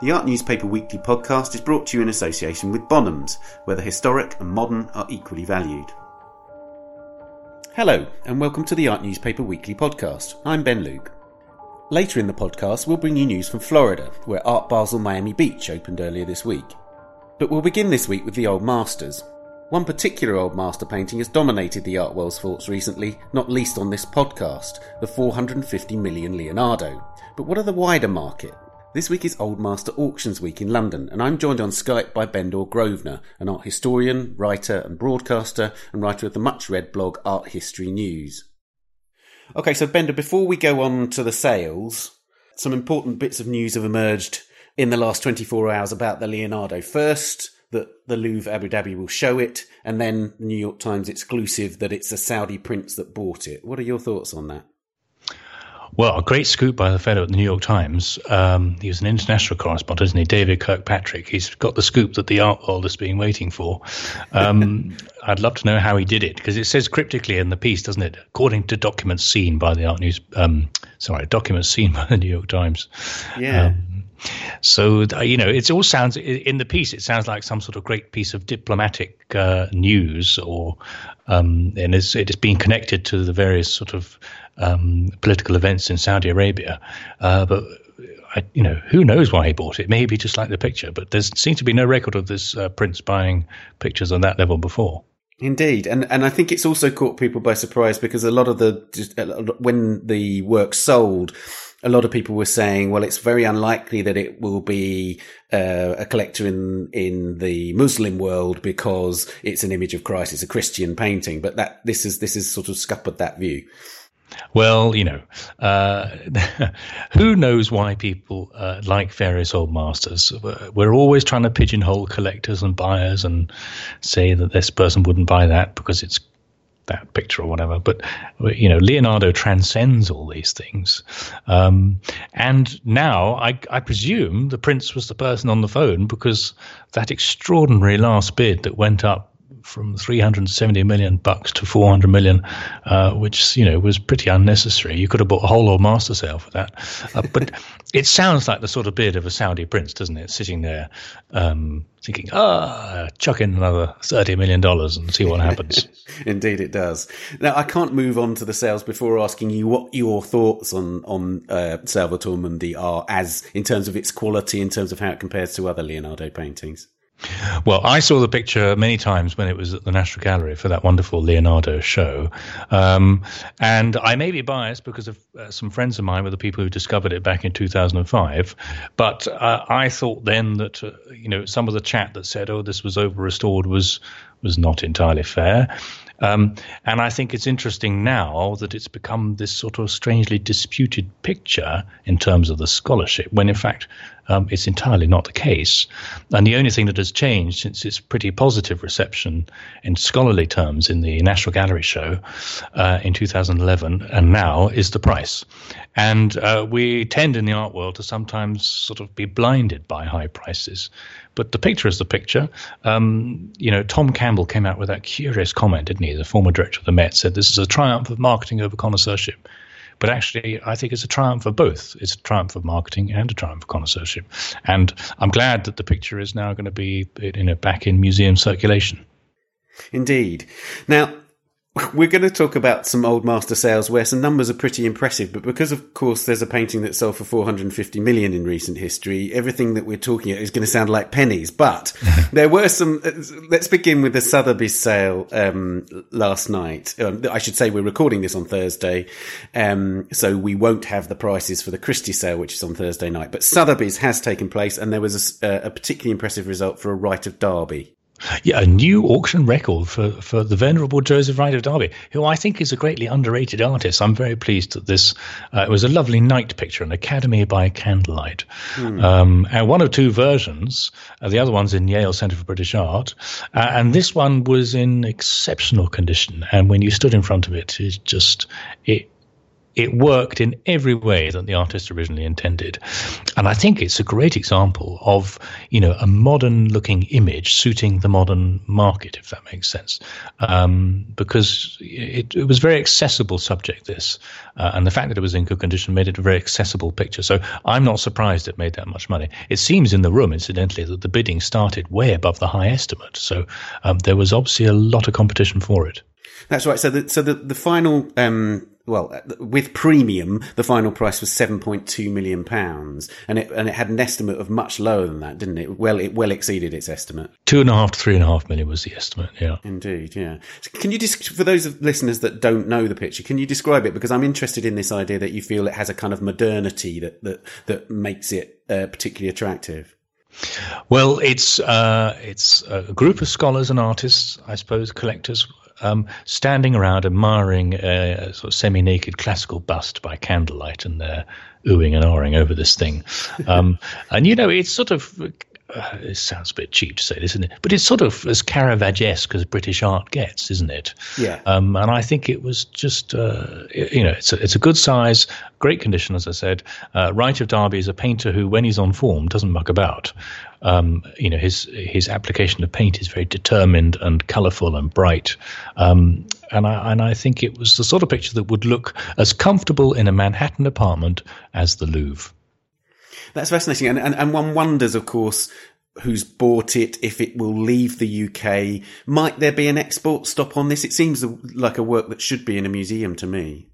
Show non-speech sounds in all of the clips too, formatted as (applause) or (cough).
The Art Newspaper Weekly podcast is brought to you in association with Bonhams, where the historic and modern are equally valued. Hello, and welcome to the Art Newspaper Weekly podcast. I'm Ben Luke. Later in the podcast, we'll bring you news from Florida, where Art Basel Miami Beach opened earlier this week. But we'll begin this week with the Old Masters, one particular old master painting has dominated the art world's thoughts recently, not least on this podcast, the 450 million Leonardo. But what of the wider market? This week is Old Master Auctions Week in London, and I'm joined on Skype by Bendor Grosvenor, an art historian, writer, and broadcaster, and writer of the much read blog Art History News. Okay, so Bendor, before we go on to the sales, some important bits of news have emerged in the last 24 hours about the Leonardo. First, that the Louvre Abu Dhabi will show it, and then the New York Times exclusive that it's a Saudi prince that bought it. What are your thoughts on that? Well, a great scoop by the fellow at the New York Times. Um, he was an international correspondent, isn't he? David Kirkpatrick. He's got the scoop that the art world has been waiting for. Um, (laughs) I'd love to know how he did it because it says cryptically in the piece, doesn't it? According to documents seen by the Art News, um, sorry, documents seen by the New York Times. Yeah. So you know, it all sounds in the piece. It sounds like some sort of great piece of diplomatic uh, news, or um, and it's, it is being connected to the various sort of um, political events in Saudi Arabia. Uh, but I, you know, who knows why he bought it? Maybe just like the picture, but there seems to be no record of this uh, prince buying pictures on that level before. Indeed, and and I think it's also caught people by surprise because a lot of the when the work sold, a lot of people were saying, well, it's very unlikely that it will be uh, a collector in in the Muslim world because it's an image of Christ, it's a Christian painting. But that this is this is sort of scuppered that view. Well, you know, uh, (laughs) who knows why people uh, like various old masters? We're always trying to pigeonhole collectors and buyers and say that this person wouldn't buy that because it's that picture or whatever. But you know, Leonardo transcends all these things. Um, and now, I, I, presume the prince was the person on the phone because that extraordinary last bid that went up from 370 million bucks to 400 million, uh, which you know was pretty unnecessary. You could have bought a whole old master sale for that. Uh, (laughs) but it sounds like the sort of bid of a Saudi prince, doesn't it? Sitting there um, thinking, ah, chuck in another 30 million dollars and see what happens. (laughs) Indeed, it does. Now, I can't move on to the sales before asking you what your thoughts on on uh, Salvator Mundi are, as in terms of its quality, in terms of how it compares to other Leonardo paintings. Well, I saw the picture many times when it was at the National Gallery for that wonderful Leonardo show. Um, and I may be biased because of uh, some friends of mine were the people who discovered it back in 2005. But uh, I thought then that, uh, you know, some of the chat that said, oh, this was over restored was, was not entirely fair. Um, and I think it's interesting now that it's become this sort of strangely disputed picture in terms of the scholarship, when in fact um, it's entirely not the case. And the only thing that has changed since its pretty positive reception in scholarly terms in the National Gallery show uh, in 2011 and now is the price. And uh, we tend in the art world to sometimes sort of be blinded by high prices. But the picture is the picture. Um, you know, Tom Campbell came out with that curious comment, didn't he? The former director of the Met said this is a triumph of marketing over connoisseurship. But actually, I think it's a triumph of both. It's a triumph of marketing and a triumph of connoisseurship. And I'm glad that the picture is now going to be back in museum circulation. Indeed. Now, we're going to talk about some old master sales where some numbers are pretty impressive, but because of course there's a painting that sold for 450 million in recent history, everything that we're talking about is going to sound like pennies. But (laughs) there were some. Let's begin with the Sotheby's sale um, last night. Um, I should say we're recording this on Thursday, um, so we won't have the prices for the Christie sale, which is on Thursday night. But Sotheby's has taken place, and there was a, a particularly impressive result for a Wright of Derby. Yeah, a new auction record for, for the venerable Joseph Wright of Derby, who I think is a greatly underrated artist. I'm very pleased that this uh, it was a lovely night picture, an Academy by candlelight, mm. um, and one of two versions. Uh, the other one's in Yale Centre for British Art, uh, and this one was in exceptional condition. And when you stood in front of it, it just it it worked in every way that the artist originally intended. And I think it's a great example of, you know, a modern looking image suiting the modern market, if that makes sense. Um, because it, it, was very accessible subject, this. Uh, and the fact that it was in good condition made it a very accessible picture. So I'm not surprised it made that much money. It seems in the room, incidentally, that the bidding started way above the high estimate. So um, there was obviously a lot of competition for it. That's right. So the so the the final um, well with premium, the final price was seven point two million pounds, and it and it had an estimate of much lower than that, didn't it? Well, it well exceeded its estimate. Two and a half to three and a half million was the estimate. Yeah, indeed. Yeah. So can you just for those listeners that don't know the picture, can you describe it? Because I'm interested in this idea that you feel it has a kind of modernity that that that makes it uh, particularly attractive. Well, it's uh, it's a group of scholars and artists, I suppose, collectors um, standing around admiring a, sort of semi-naked classical bust by candlelight, and they're oohing and ahhing over this thing. Um, (laughs) and you know, it's sort of uh, it sounds a bit cheap to say this, isn't it? But it's sort of as Caravaggesque as British art gets, isn't it? Yeah. Um, and I think it was just, uh, you know, it's a, it's a good size, great condition, as I said. Uh, Wright of Derby is a painter who, when he's on form, doesn't muck about. Um, you know, his his application of paint is very determined and colourful and bright. Um, and I and I think it was the sort of picture that would look as comfortable in a Manhattan apartment as the Louvre. That's fascinating. And, and, and one wonders, of course, who's bought it, if it will leave the UK. Might there be an export stop on this? It seems like a work that should be in a museum to me.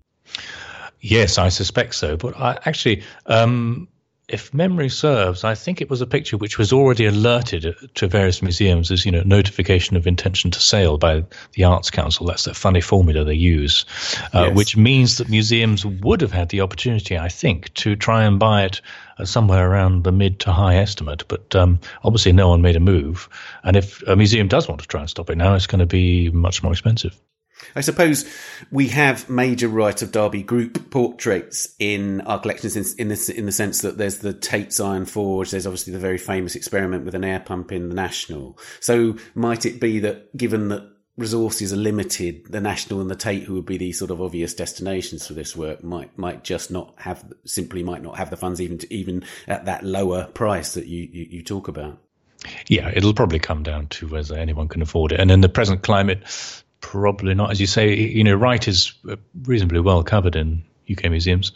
Yes, I suspect so. But I actually, um, if memory serves, I think it was a picture which was already alerted to various museums as you know notification of intention to sale by the Arts Council. That's the funny formula they use, uh, yes. which means that museums would have had the opportunity, I think, to try and buy it uh, somewhere around the mid to high estimate. But um, obviously, no one made a move. And if a museum does want to try and stop it now, it's going to be much more expensive. I suppose we have major Wright of Derby group portraits in our collections in, in, this, in the sense that there's the Tate's Iron Forge, there's obviously the very famous experiment with an air pump in the National. So might it be that given that resources are limited, the National and the Tate, who would be the sort of obvious destinations for this work, might might just not have simply might not have the funds even to, even at that lower price that you, you, you talk about. Yeah, it'll probably come down to whether anyone can afford it. And in the present climate, probably not. As you say, you know, Wright is uh, reasonably well covered in UK museums.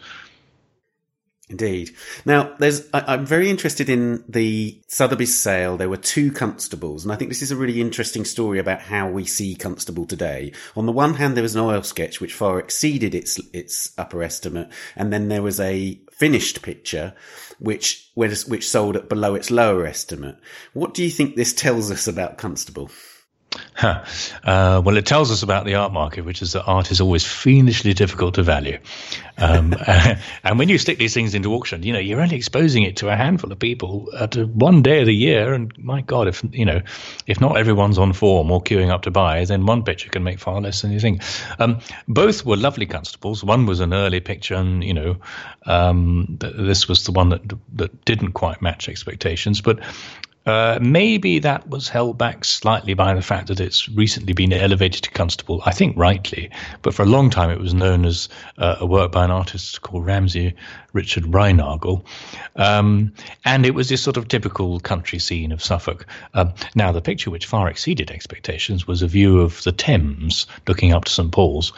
Indeed. Now, there's. I, am very interested in the Sotheby's sale. There were two constables, and I think this is a really interesting story about how we see constable today. On the one hand, there was an oil sketch which far exceeded its its upper estimate, and then there was a finished picture which which sold at below its lower estimate. What do you think this tells us about constable? Huh. Uh, well, it tells us about the art market, which is that art is always fiendishly difficult to value. Um, (laughs) (laughs) and when you stick these things into auction, you know, you're only exposing it to a handful of people at one day of the year. And my God, if, you know, if not everyone's on form or queuing up to buy, then one picture can make far less than you think. Um, both were lovely constables. One was an early picture, and, you know, um, th- this was the one that, that didn't quite match expectations. But uh, maybe that was held back slightly by the fact that it's recently been elevated to constable, I think rightly, but for a long time it was known as uh, a work by an artist called Ramsay Richard Reinagle. Um, and it was this sort of typical country scene of Suffolk. Um, now, the picture which far exceeded expectations was a view of the Thames looking up to St. Paul's.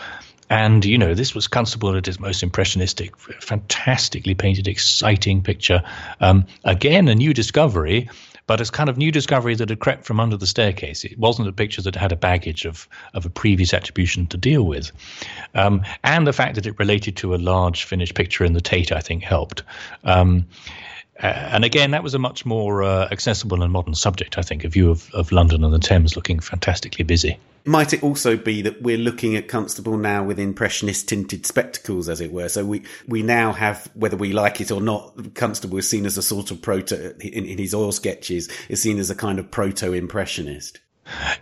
And, you know, this was Constable at his most impressionistic, fantastically painted, exciting picture. Um, again, a new discovery but it's kind of new discovery that had crept from under the staircase. It wasn't a picture that had a baggage of, of a previous attribution to deal with. Um, and the fact that it related to a large finished picture in the Tate, I think, helped. Um, and again, that was a much more uh, accessible and modern subject, I think, a view of, of London and the Thames looking fantastically busy. Might it also be that we're looking at Constable now with impressionist tinted spectacles, as it were? So we, we now have, whether we like it or not, Constable is seen as a sort of proto, in, in his oil sketches, is seen as a kind of proto impressionist.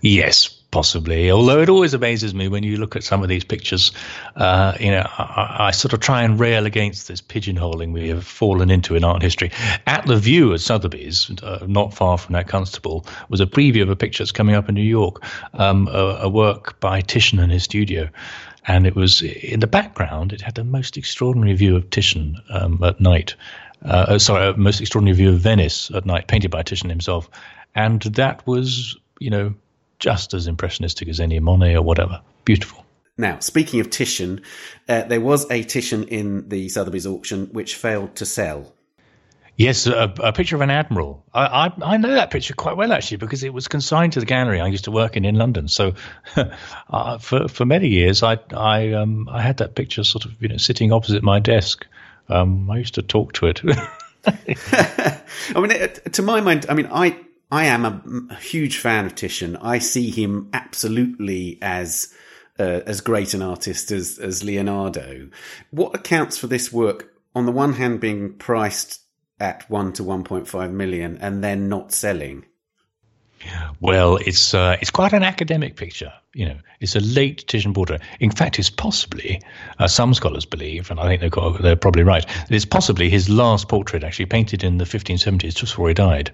Yes, possibly. Although it always amazes me when you look at some of these pictures, uh, you know, I, I, sort of try and rail against this pigeonholing we have fallen into in art history. At the View at Sotheby's, uh, not far from that Constable, was a preview of a picture that's coming up in New York, um, a, a work by Titian in his studio. And it was in the background, it had the most extraordinary view of Titian um, at night. Uh, sorry, most extraordinary view of Venice at night, painted by Titian himself. And that was, you know, just as impressionistic as any Monet or whatever. Beautiful. Now, speaking of Titian, uh, there was a Titian in the Sotheby's auction which failed to sell. Yes, a, a picture of an admiral. I, I, I know that picture quite well actually because it was consigned to the gallery. I used to work in in London, so (laughs) uh, for for many years I I um I had that picture sort of you know sitting opposite my desk. Um, I used to talk to it. (laughs) (laughs) I mean, to my mind, I mean, I I am a, huge fan of Titian. I see him absolutely as uh, as great an artist as as Leonardo. What accounts for this work? On the one hand, being priced at one to one point five million and then not selling. Well, it's uh, it's quite an academic picture. You know, it's a late Titian portrait. In fact, it's possibly, uh, some scholars believe, and I think they're, they're probably right, that it's possibly his last portrait, actually painted in the 1570s, just before he died.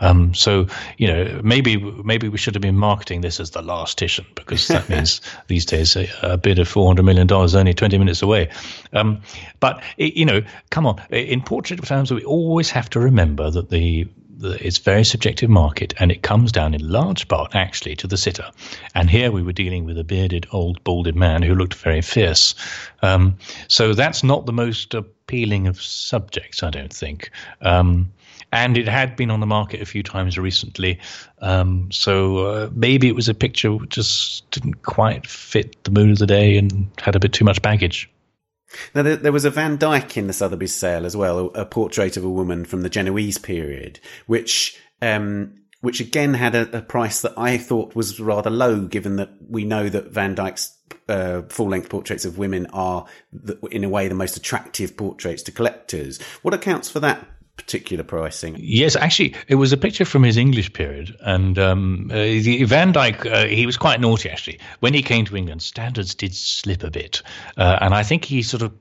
Um, so, you know, maybe maybe we should have been marketing this as the last Titian, because that (laughs) means these days a, a, bid of $400 million is only 20 minutes away. Um, but, it, you know, come on, in portrait terms, we always have to remember that the, it's very subjective market, and it comes down in large part actually to the sitter. And here we were dealing with a bearded, old, balded man who looked very fierce. Um, so that's not the most appealing of subjects, I don't think. Um, and it had been on the market a few times recently. Um, so uh, maybe it was a picture which just didn't quite fit the mood of the day and had a bit too much baggage. Now, there, there, was a Van Dyck in the Sotheby's sale as well, a, a, portrait of a woman from the Genoese period, which, um, which again had a, a, price that I thought was rather low, given that we know that Van Dyck's uh, full length portraits of women are, the, in a way, the most attractive portraits to collectors. What accounts for that particular pricing? Yes, actually, it was a picture from his English period, and um, uh, Van Dyck uh, he was quite naughty actually. When he came to England, standards did slip a bit, uh, and I think he sort of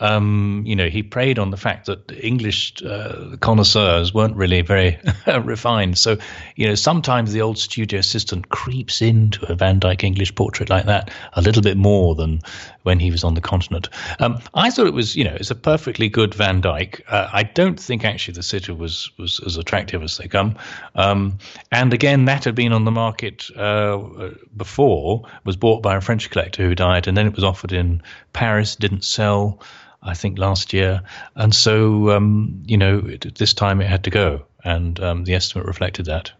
um, you know, he preyed on the fact that English uh, connoisseurs weren't really very (laughs) refined. So, you know, sometimes the old studio assistant creeps into a Van Dyck English portrait like that a little bit more than when he was on the continent. Um, I thought it was, you know, it's a perfectly good Van Dyck. Uh, I don't think actually the sitter was was as attractive as they come. Um, and again, that had been on the market uh, before, was bought by a French collector who died, and then it was offered in Paris, didn't sell. I think last year, and so um, you know it, this time it had to go, and um, the estimate reflected that.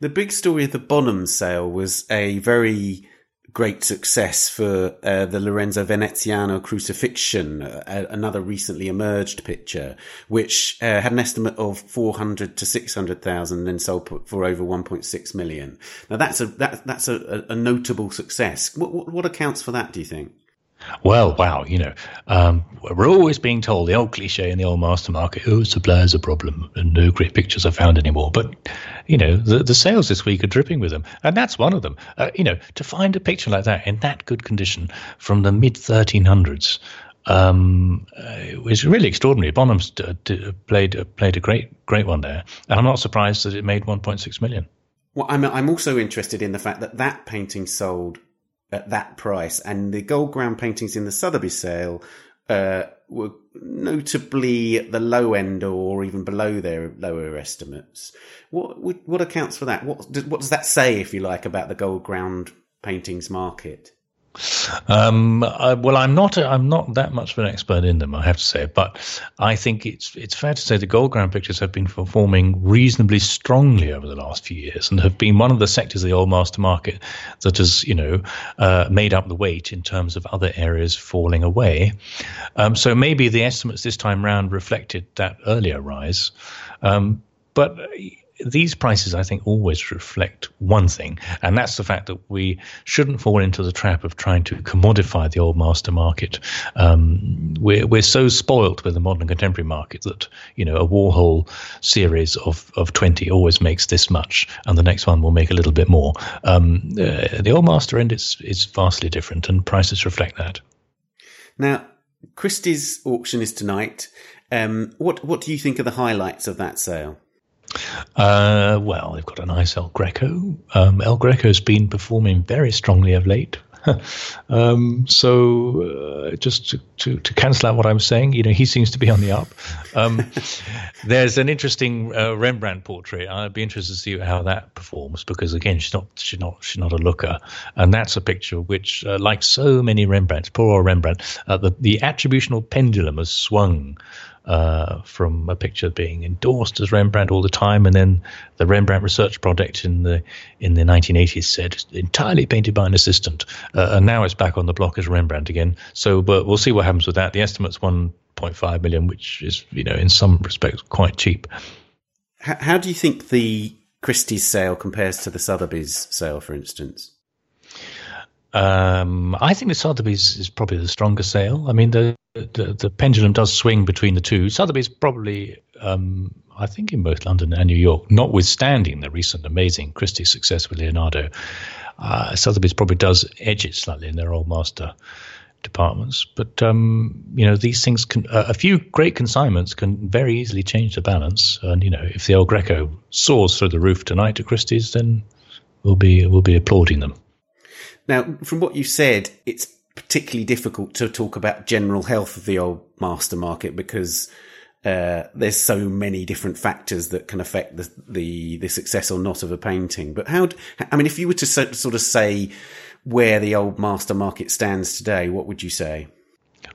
The big story of the Bonham sale was a very great success for uh, the Lorenzo Veneziano crucifixion, uh, another recently emerged picture, which uh, had an estimate of 400 to 600,000 and then sold for over 1.6 million. Now that's a, that, that's a, a notable success. What, what, what accounts for that, do you think? Well, wow, you know, um, we're always being told the old cliche in the old master market, oh, supply's a problem and no great pictures are found anymore. But, you know, the, the sales this week are dripping with them. And that's one of them. Uh, you know, to find a picture like that in that good condition from the mid 1300s um, uh, it was really extraordinary. Bonham uh, played, uh, played a great, great one there. And I'm not surprised that it made 1.6 million. Well, I'm, I'm also interested in the fact that that painting sold at that price. And the gold ground paintings in the Sotheby's sale uh, were notably at the low end or even below their lower estimates. What what accounts for that? What what does that say, if you like, about the gold ground paintings market? Um, I, well, I'm not I'm not that much of an expert in them, I have to say, but I think it's it's fair to say the gold ground pictures have been performing reasonably strongly over the last few years and have been one of the sectors of the old master market that has you know uh, made up the weight in terms of other areas falling away. Um, so maybe the estimates this time round reflected that earlier rise, um, but these prices, I think, always reflect one thing, and that's the fact that we shouldn't fall into the trap of trying to commodify the old master market. Um, we're we're so spoilt with the modern contemporary market that you know a Warhol series of of twenty always makes this much, and the next one will make a little bit more. Um, uh, the old master end is is vastly different, and prices reflect that. Now, Christie's auction is tonight. Um, what what do you think are the highlights of that sale? Uh, well, they've got a nice El Greco. Um, El Greco's been performing very strongly of late. (laughs) um, so uh, just to, to, to, cancel out what I'm saying, you know, he seems to be on the up. Um, (laughs) there's an interesting uh, Rembrandt portrait. I'd be interested to see how that performs because again, she's not she's not she's not a looker, and that's a picture which, uh, like so many Rembrandts, poor old Rembrandt, uh, the the attributional pendulum has swung uh, from a picture being endorsed as Rembrandt all the time, and then the Rembrandt Research Project in the in the 1980s said entirely painted by an assistant, uh, and now it's back on the block as Rembrandt again. So, but we'll see what happens with that. The estimate's 1.5 million, which is you know in some respects quite cheap. How, how do you think the Christie's sale compares to the Sotheby's sale, for instance? Um, I think the Sotheby's is probably the stronger sale. I mean, the, the, the pendulum does swing between the two. Sotheby's probably, um, I think, in both London and New York, notwithstanding the recent amazing Christie success with Leonardo, uh, Sotheby's probably does edge it slightly in their old master departments. But um, you know, these things can uh, a few great consignments can very easily change the balance. And you know, if the El Greco soars through the roof tonight to Christie's, then we'll be we'll be applauding them. Now, from what you said, it's particularly difficult to talk about general health of the old master market because uh, there's so many different factors that can affect the, the, the success or not of a painting. But how? I mean, if you were to sort of say where the old master market stands today, what would you say?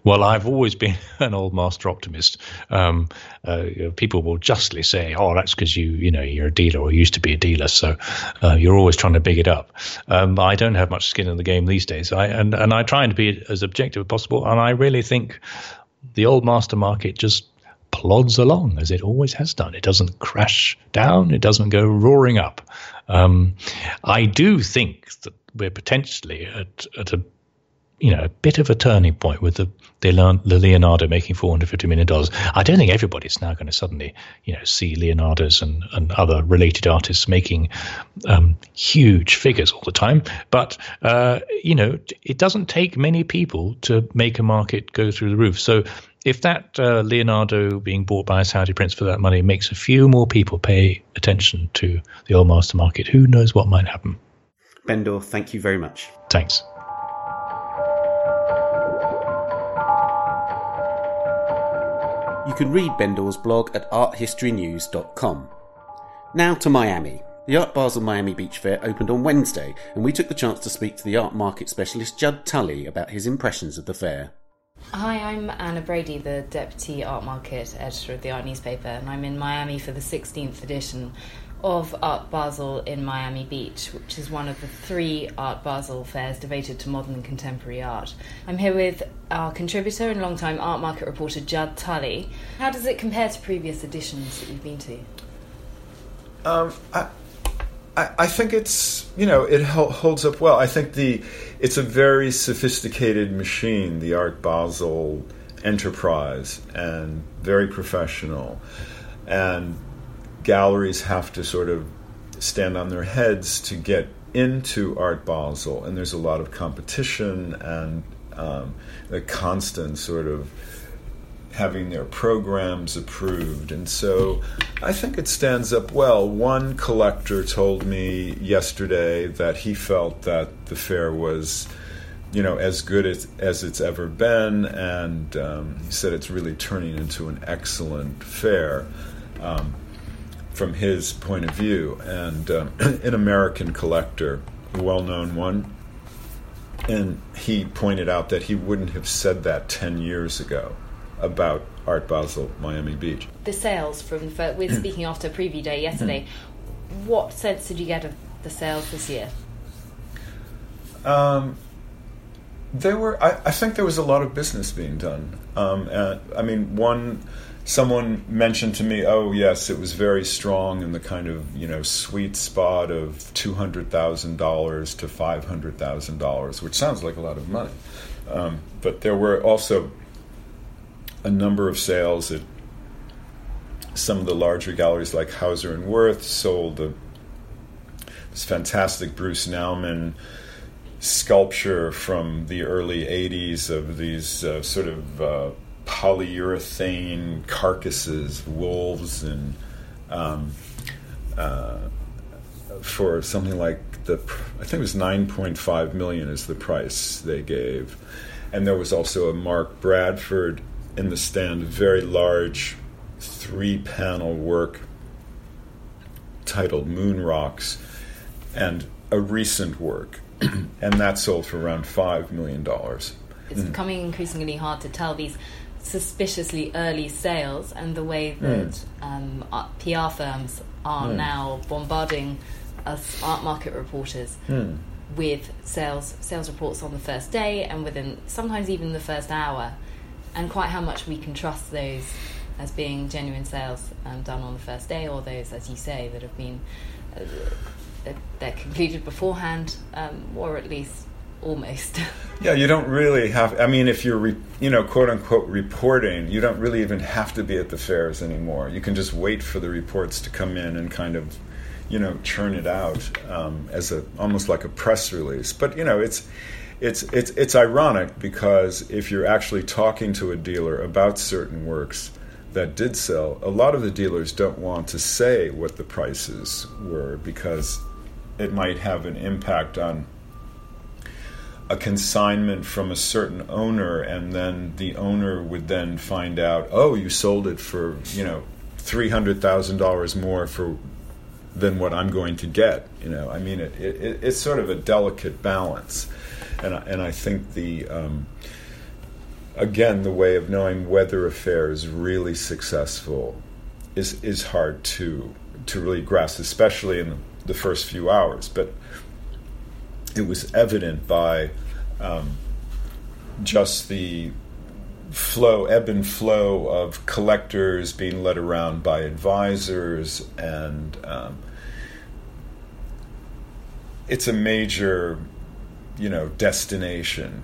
Well, I've always been (laughs) an old master optimist. Um, uh, people will justly say, "Oh, that's because you, you know, you're a dealer or used to be a dealer, so uh, you're always trying to big it up." Um, I don't have much skin in the game these days, I, and and I try to be as objective as possible. And I really think the old master market just plods along as it always has done. It doesn't crash down. It doesn't go roaring up. Um, I do think that we're potentially at, at a you know, a bit of a turning point with the, the Leonardo making $450 million. I don't think everybody's now going to suddenly, you know, see Leonardo's and, and other related artists making um, huge figures all the time. But, uh, you know, it doesn't take many people to make a market go through the roof. So if that uh, Leonardo being bought by a Saudi prince for that money makes a few more people pay attention to the old master market, who knows what might happen? Bendor, thank you very much. Thanks. You can read Bendor's blog at arthistorynews.com. Now to Miami. The Art Basel Miami Beach Fair opened on Wednesday, and we took the chance to speak to the art market specialist Judd Tully about his impressions of the fair. Hi, I'm Anna Brady, the Deputy Art Market Editor of the Art Newspaper, and I'm in Miami for the 16th edition of Art Basel in Miami Beach, which is one of the three Art Basel fairs devoted to modern and contemporary art. I'm here with our contributor and long-time art market reporter Judd Tully. How does it compare to previous editions that you've been to? Um, I, I, I think it's you know it holds up well. I think the it's a very sophisticated machine, the Art Basel enterprise, and very professional, and galleries have to sort of stand on their heads to get into Art Basel, and there's a lot of competition and um, the constant sort of having their programs approved. And so I think it stands up well. One collector told me yesterday that he felt that the fair was. You know, as good as, as it's ever been, and um, he said it's really turning into an excellent fair. Um, from his point of view, and um, (clears throat) an American collector, a well known one. And he pointed out that he wouldn't have said that 10 years ago about Art Basel Miami Beach. The sales from, we're (clears throat) speaking after preview day yesterday. what sense did you get of the sales this year? Um, There were, I, I, think there was a lot of business being done. Um, I mean, one, someone mentioned to me, oh yes, it was very strong in the kind of you know sweet spot of two hundred thousand dollars to five hundred thousand dollars, which sounds like a lot of money. Um, but there were also a number of sales at some of the larger galleries, like Hauser and Wirth, sold a, this fantastic Bruce Nauman sculpture from the early 80s of these uh, sort of uh, polyurethane carcasses, wolves, and um, uh, for something like the, I think it was 9.5 million is the price they gave. And there was also a Mark Bradford in the stand, very large three panel work titled Moon Rocks, and a recent work (clears throat) and that sold for around five million dollars. It's mm. becoming increasingly hard to tell these suspiciously early sales and the way that mm. um, PR firms are mm. now bombarding us art market reporters mm. with sales sales reports on the first day and within sometimes even the first hour, and quite how much we can trust those as being genuine sales um, done on the first day, or those, as you say, that have been. Uh, they're completed beforehand, um, or at least almost. (laughs) yeah, you don't really have. I mean, if you're, re, you know, quote unquote reporting, you don't really even have to be at the fairs anymore. You can just wait for the reports to come in and kind of, you know, churn it out um, as a almost like a press release. But you know, it's. It's, it's, it's ironic because if you're actually talking to a dealer about certain works, that did sell, a lot of the dealers don't want to say what the prices were because it might have an impact on a consignment from a certain owner and then the owner would then find out oh you sold it for you know $300000 more for than what i'm going to get you know? I mean it, it, it's sort of a delicate balance. And I, and I think the um, again the way of knowing whether a fair is really successful is is hard to to really grasp especially in the first few hours, but it was evident by um, just the flow, ebb and flow of collectors being led around by advisors, and um, it's a major, you know, destination.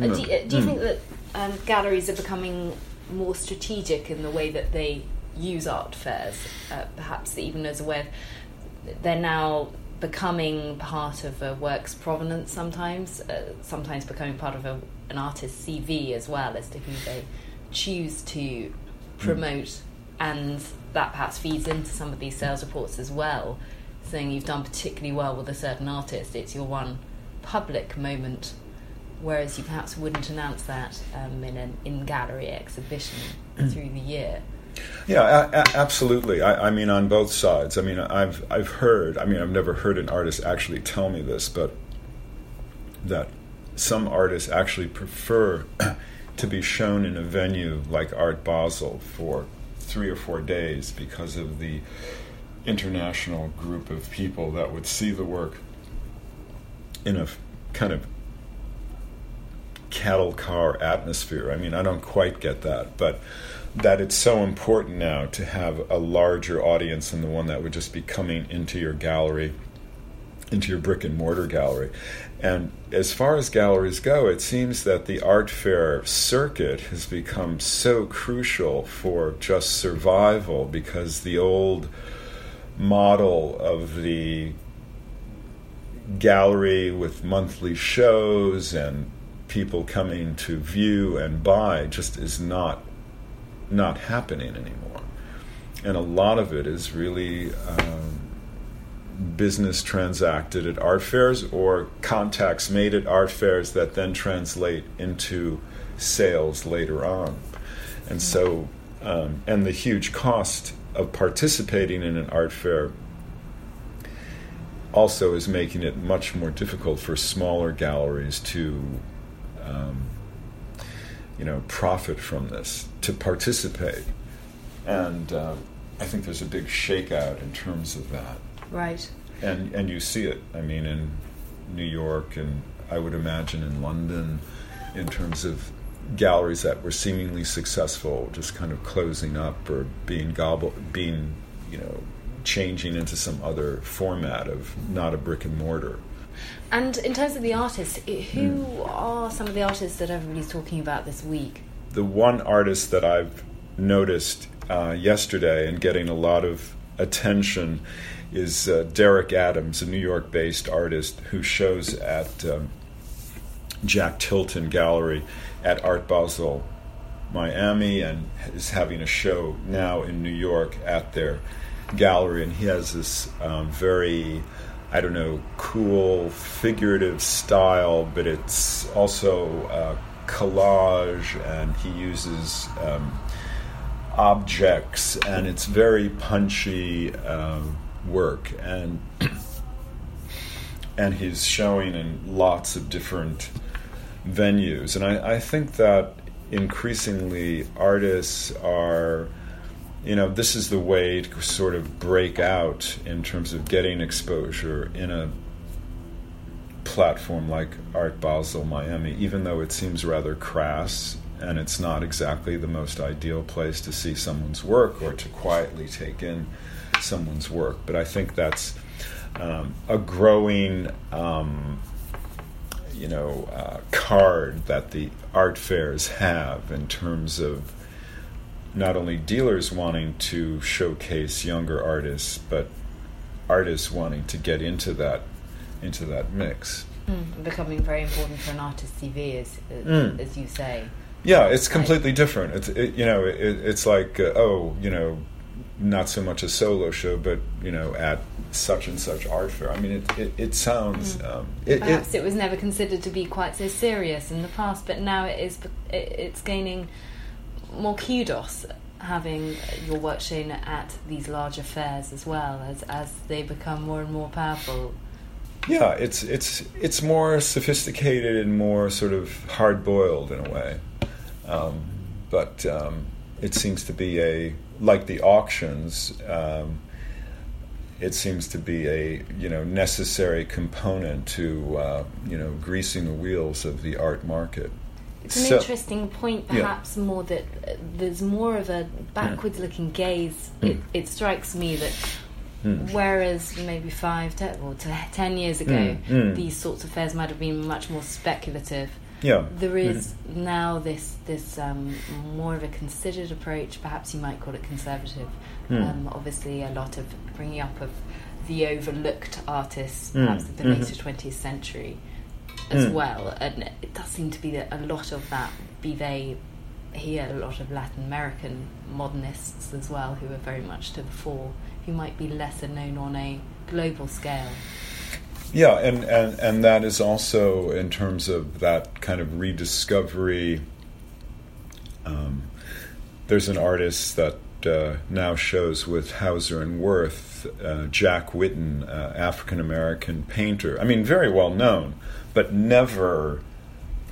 Uh, do, you, uh, do you mm. think that um, galleries are becoming more strategic in the way that they use art fairs, uh, perhaps even as a way of they're now becoming part of a work's provenance sometimes, uh, sometimes becoming part of a, an artist's CV as well as to who they choose to promote, mm. and that perhaps feeds into some of these sales reports as well, saying you've done particularly well with a certain artist. It's your one public moment, whereas you perhaps wouldn't announce that um, in an in gallery exhibition through the year. Yeah, a- a- absolutely. I, I, mean, on both sides. I mean, I've I've heard. I mean, I've never heard an artist actually tell me this, but that some artists actually prefer (clears throat) to be shown in a venue like Art Basel for three or four days because of the international group of people that would see the work in a kind of cattle car atmosphere. I mean, I don't quite get that, but that it's so important now to have a larger audience than the one that would just be coming into your gallery, into your brick and mortar gallery. And as far as galleries go, it seems that the art fair circuit has become so crucial for just survival because the old model of the gallery with monthly shows and people coming to view and buy just is not not happening anymore. And a lot of it is really um, business transacted at art fairs or contacts made at art fairs that then translate into sales later on. And so, um, and the huge cost of participating in an art fair also is making it much more difficult for smaller galleries to um, you know, profit from this, to participate. And uh, I think there's a big shakeout in terms of that. Right. And and you see it. I mean, in New York, and I would imagine in London, in terms of galleries that were seemingly successful just kind of closing up or being gobbled, being you know changing into some other format of not a brick and mortar. And in terms of the artists, who mm. are some of the artists that everybody's talking about this week? The one artist that I've noticed uh, yesterday and getting a lot of attention is uh, Derrick Adams, a New York based artist who shows at um, Jack Tilton Gallery at Art Basel Miami and is having a show now in New York at their gallery. And he has this um, very, I don't know, cool figurative style, but it's also uh, collage and he uses. Um, objects and it's very punchy um, work and and he's showing in lots of different venues and I, I think that increasingly artists are you know this is the way to sort of break out in terms of getting exposure in a platform like art basel miami even though it seems rather crass and it's not exactly the most ideal place to see someone's work or to quietly take in someone's work. But I think that's um, a growing, um, you know, uh, card that the art fairs have in terms of not only dealers wanting to showcase younger artists, but artists wanting to get into that into that mix. Mm, becoming very important for an artist's CV, as, mm. as you say. Yeah, it's completely right. different. It's it, you know, it, it's like uh, oh, you know, not so much a solo show, but you know, at such and such art fair. I mean, it it, it sounds. Mm. Um, it, Perhaps it, was never considered to be quite so serious in the past, but now it is. it's gaining more kudos having your work shown at these larger fairs as well as as they become more and more powerful. Yeah, it's it's it's more sophisticated and more sort of hard boiled in a way. Um, but um, it seems to be a like the auctions. Um, it seems to be a you know necessary component to uh, you know greasing the wheels of the art market. It's an so, interesting point, perhaps yeah. more that uh, there's more of a backwards-looking gaze. Mm. It, it, strikes me that mm. whereas maybe five ten, or ten years ago, mm. these sorts of fairs might have been much more speculative yeah. There is mm-hmm. now this this um, more of a considered approach. Perhaps you might call it conservative. Mm. Um, obviously, a lot of bringing up of the overlooked artists, mm. perhaps of the mm-hmm. later twentieth century, as mm. well. And it does seem to be that a lot of that, be they here, a lot of Latin American modernists as well, who are very much to the fore, who might be lesser known on a global scale. Yeah, and, and, and that is also in terms of that kind of rediscovery. Um, there's an artist that uh, now shows with Hauser and Wirth, uh, Jack Whitten, uh, African American painter. I mean, very well known, but never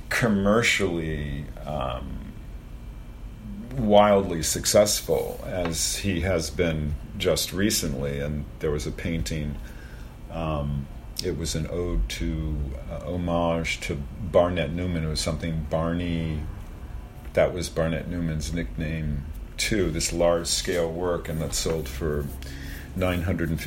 commercially um, wildly successful as he has been just recently. And there was a painting. Um, it was an ode to uh, homage to Barnett Newman. It was something Barney, that was Barnett Newman's nickname too. This large scale work, and that sold for nine hundred and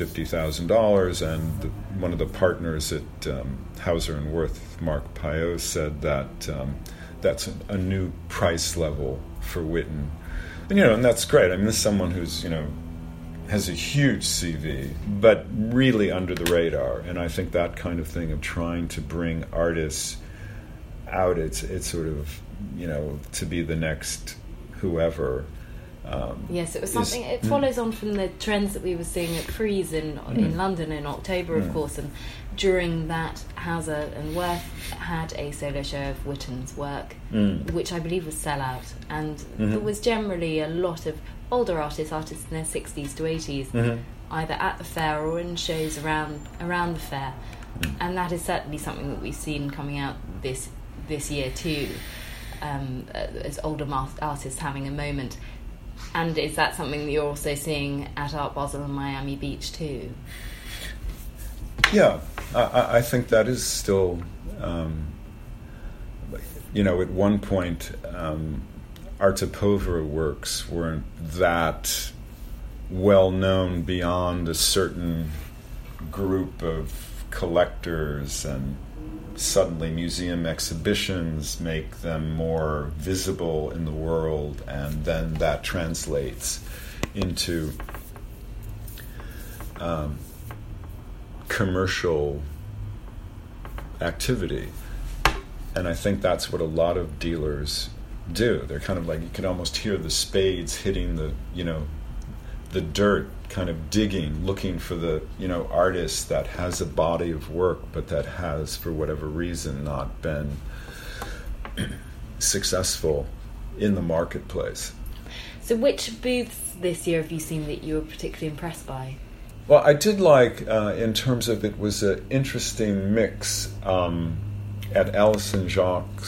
one of the partners at um, Hauser and Wirth, Marc Payot, said that um, that's a, a new price level for Whitten. And you know, and that's great. I mean, this is someone who's you know has a huge CV, but really under the radar. And I think that kind of thing of trying to bring artists out, it's it's sort of you know to be the next whoever. Um, yes, it was something. Is, it mm. follows mm. on from the trends that we were seeing at Frieze in mm. in London in October, of mm. course, and during that, Hauser and Wirth had a solo show of Whitten's work, mm. which I believe was sellout, and mm-hmm. there was generally a lot of older artists, artists in their 60s to 80s, mm-hmm. either at the fair or in shows around around the fair. And that is certainly something that we've seen coming out this this year too, um, as older artists having a moment. And is that something that you're also seeing at Art Basel and Miami Beach too? Yeah, I, I think that is still. Um, you know, at one point, um, Artapova works weren't that well known beyond a certain group of collectors and suddenly museum exhibitions make them more visible in the world and then that translates into um, commercial activity. And i think that's what a lot of dealers do. They're kind of like you can almost hear the spades hitting the you know the dirt kind of digging looking for the you know artist that has a body of work but that has for whatever reason not been (clears throat) successful in the marketplace. So which booths this year have you seen that you were particularly impressed by? Well i did like uh, in terms of it was an interesting mix um, at Alison Jacques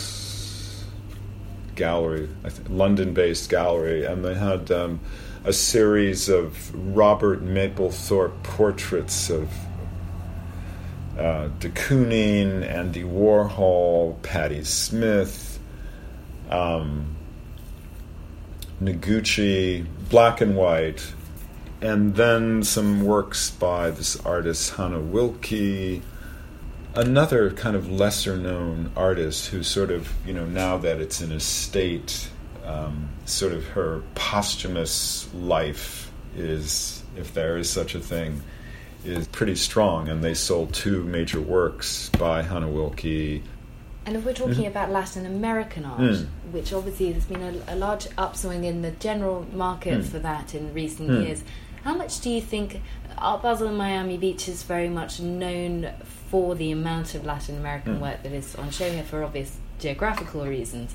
gallery london-based gallery and they had um, a series of Robert Mapplethorpe portraits of uh, de Kooning, Andy Warhol, Patti Smith, um, Noguchi, black and white, and then some works by this artist Hannah Wilke, another kind of lesser known artist who sort of, you know, now that it's in a state um, sort of her posthumous life is, if there is such a thing, is pretty strong. And they sold two major works by Hannah Wilke. And if we're talking mm-hmm. about Latin American art, mm. which obviously there's been a, a, large upswing in the general market mm. for that in recent mm. years, how much do you think Art Basel and Miami Beach is very much known for the amount of Latin American mm. work that is on show here for obvious geographical reasons?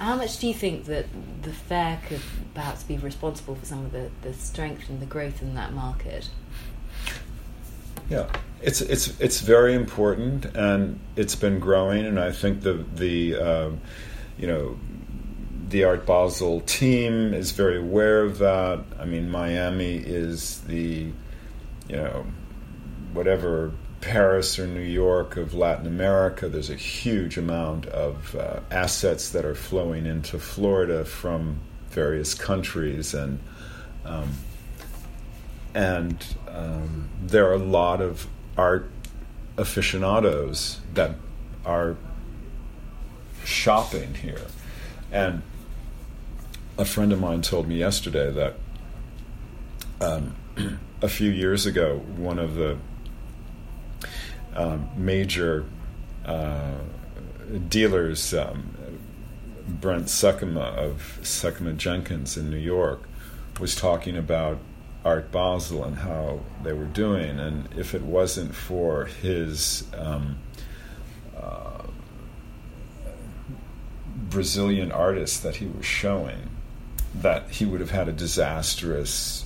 How much do you think that the fair could perhaps be responsible for some of the, the strength and the growth in that market? Yeah, it's it's it's very important, and it's been growing. And I think the the uh, you know the Art Basel team is very aware of that. I mean, Miami is the you know whatever Paris or New York of Latin America. There's a huge amount of uh, assets that are flowing into Florida from various countries, and um, and um, there are a lot of art aficionados that are shopping here. And a friend of mine told me yesterday that um, (clears throat) a few years ago, one of the um, major uh, dealers, um, Brent Sikkema of Sikkema Jenkins in New York, was talking about Art Basel and how they were doing, and if it wasn't for his um, uh, Brazilian artists that he was showing, that he would have had a disastrous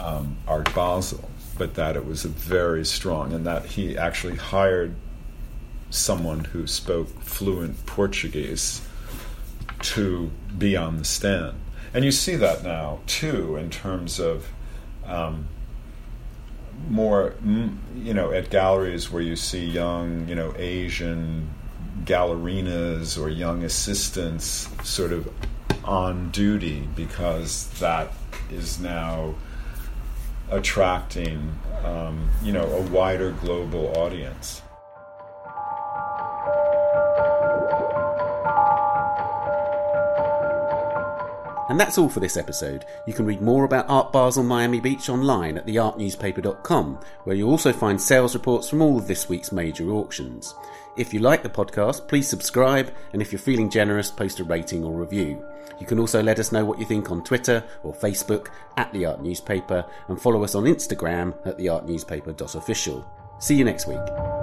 um, Art Basel but that it was very strong and that he actually hired someone who spoke fluent Portuguese to be on the stand. And you see that now too in terms of um, more, you know, at galleries where you see young, you know, Asian gallerinas or young assistants sort of on duty because that is now attracting, um, you know, a wider global audience. And that's all for this episode. You can read more about Art Basel Miami Beach online at theartnewspaper.com, where you'll also find sales reports from all of this week's major auctions. If you like the podcast, please subscribe, and if you're feeling generous, post a rating or review. You can also let us know what you think on Twitter or Facebook at The Art Newspaper, and follow us on Instagram at theartnewspaper.official. See you next week.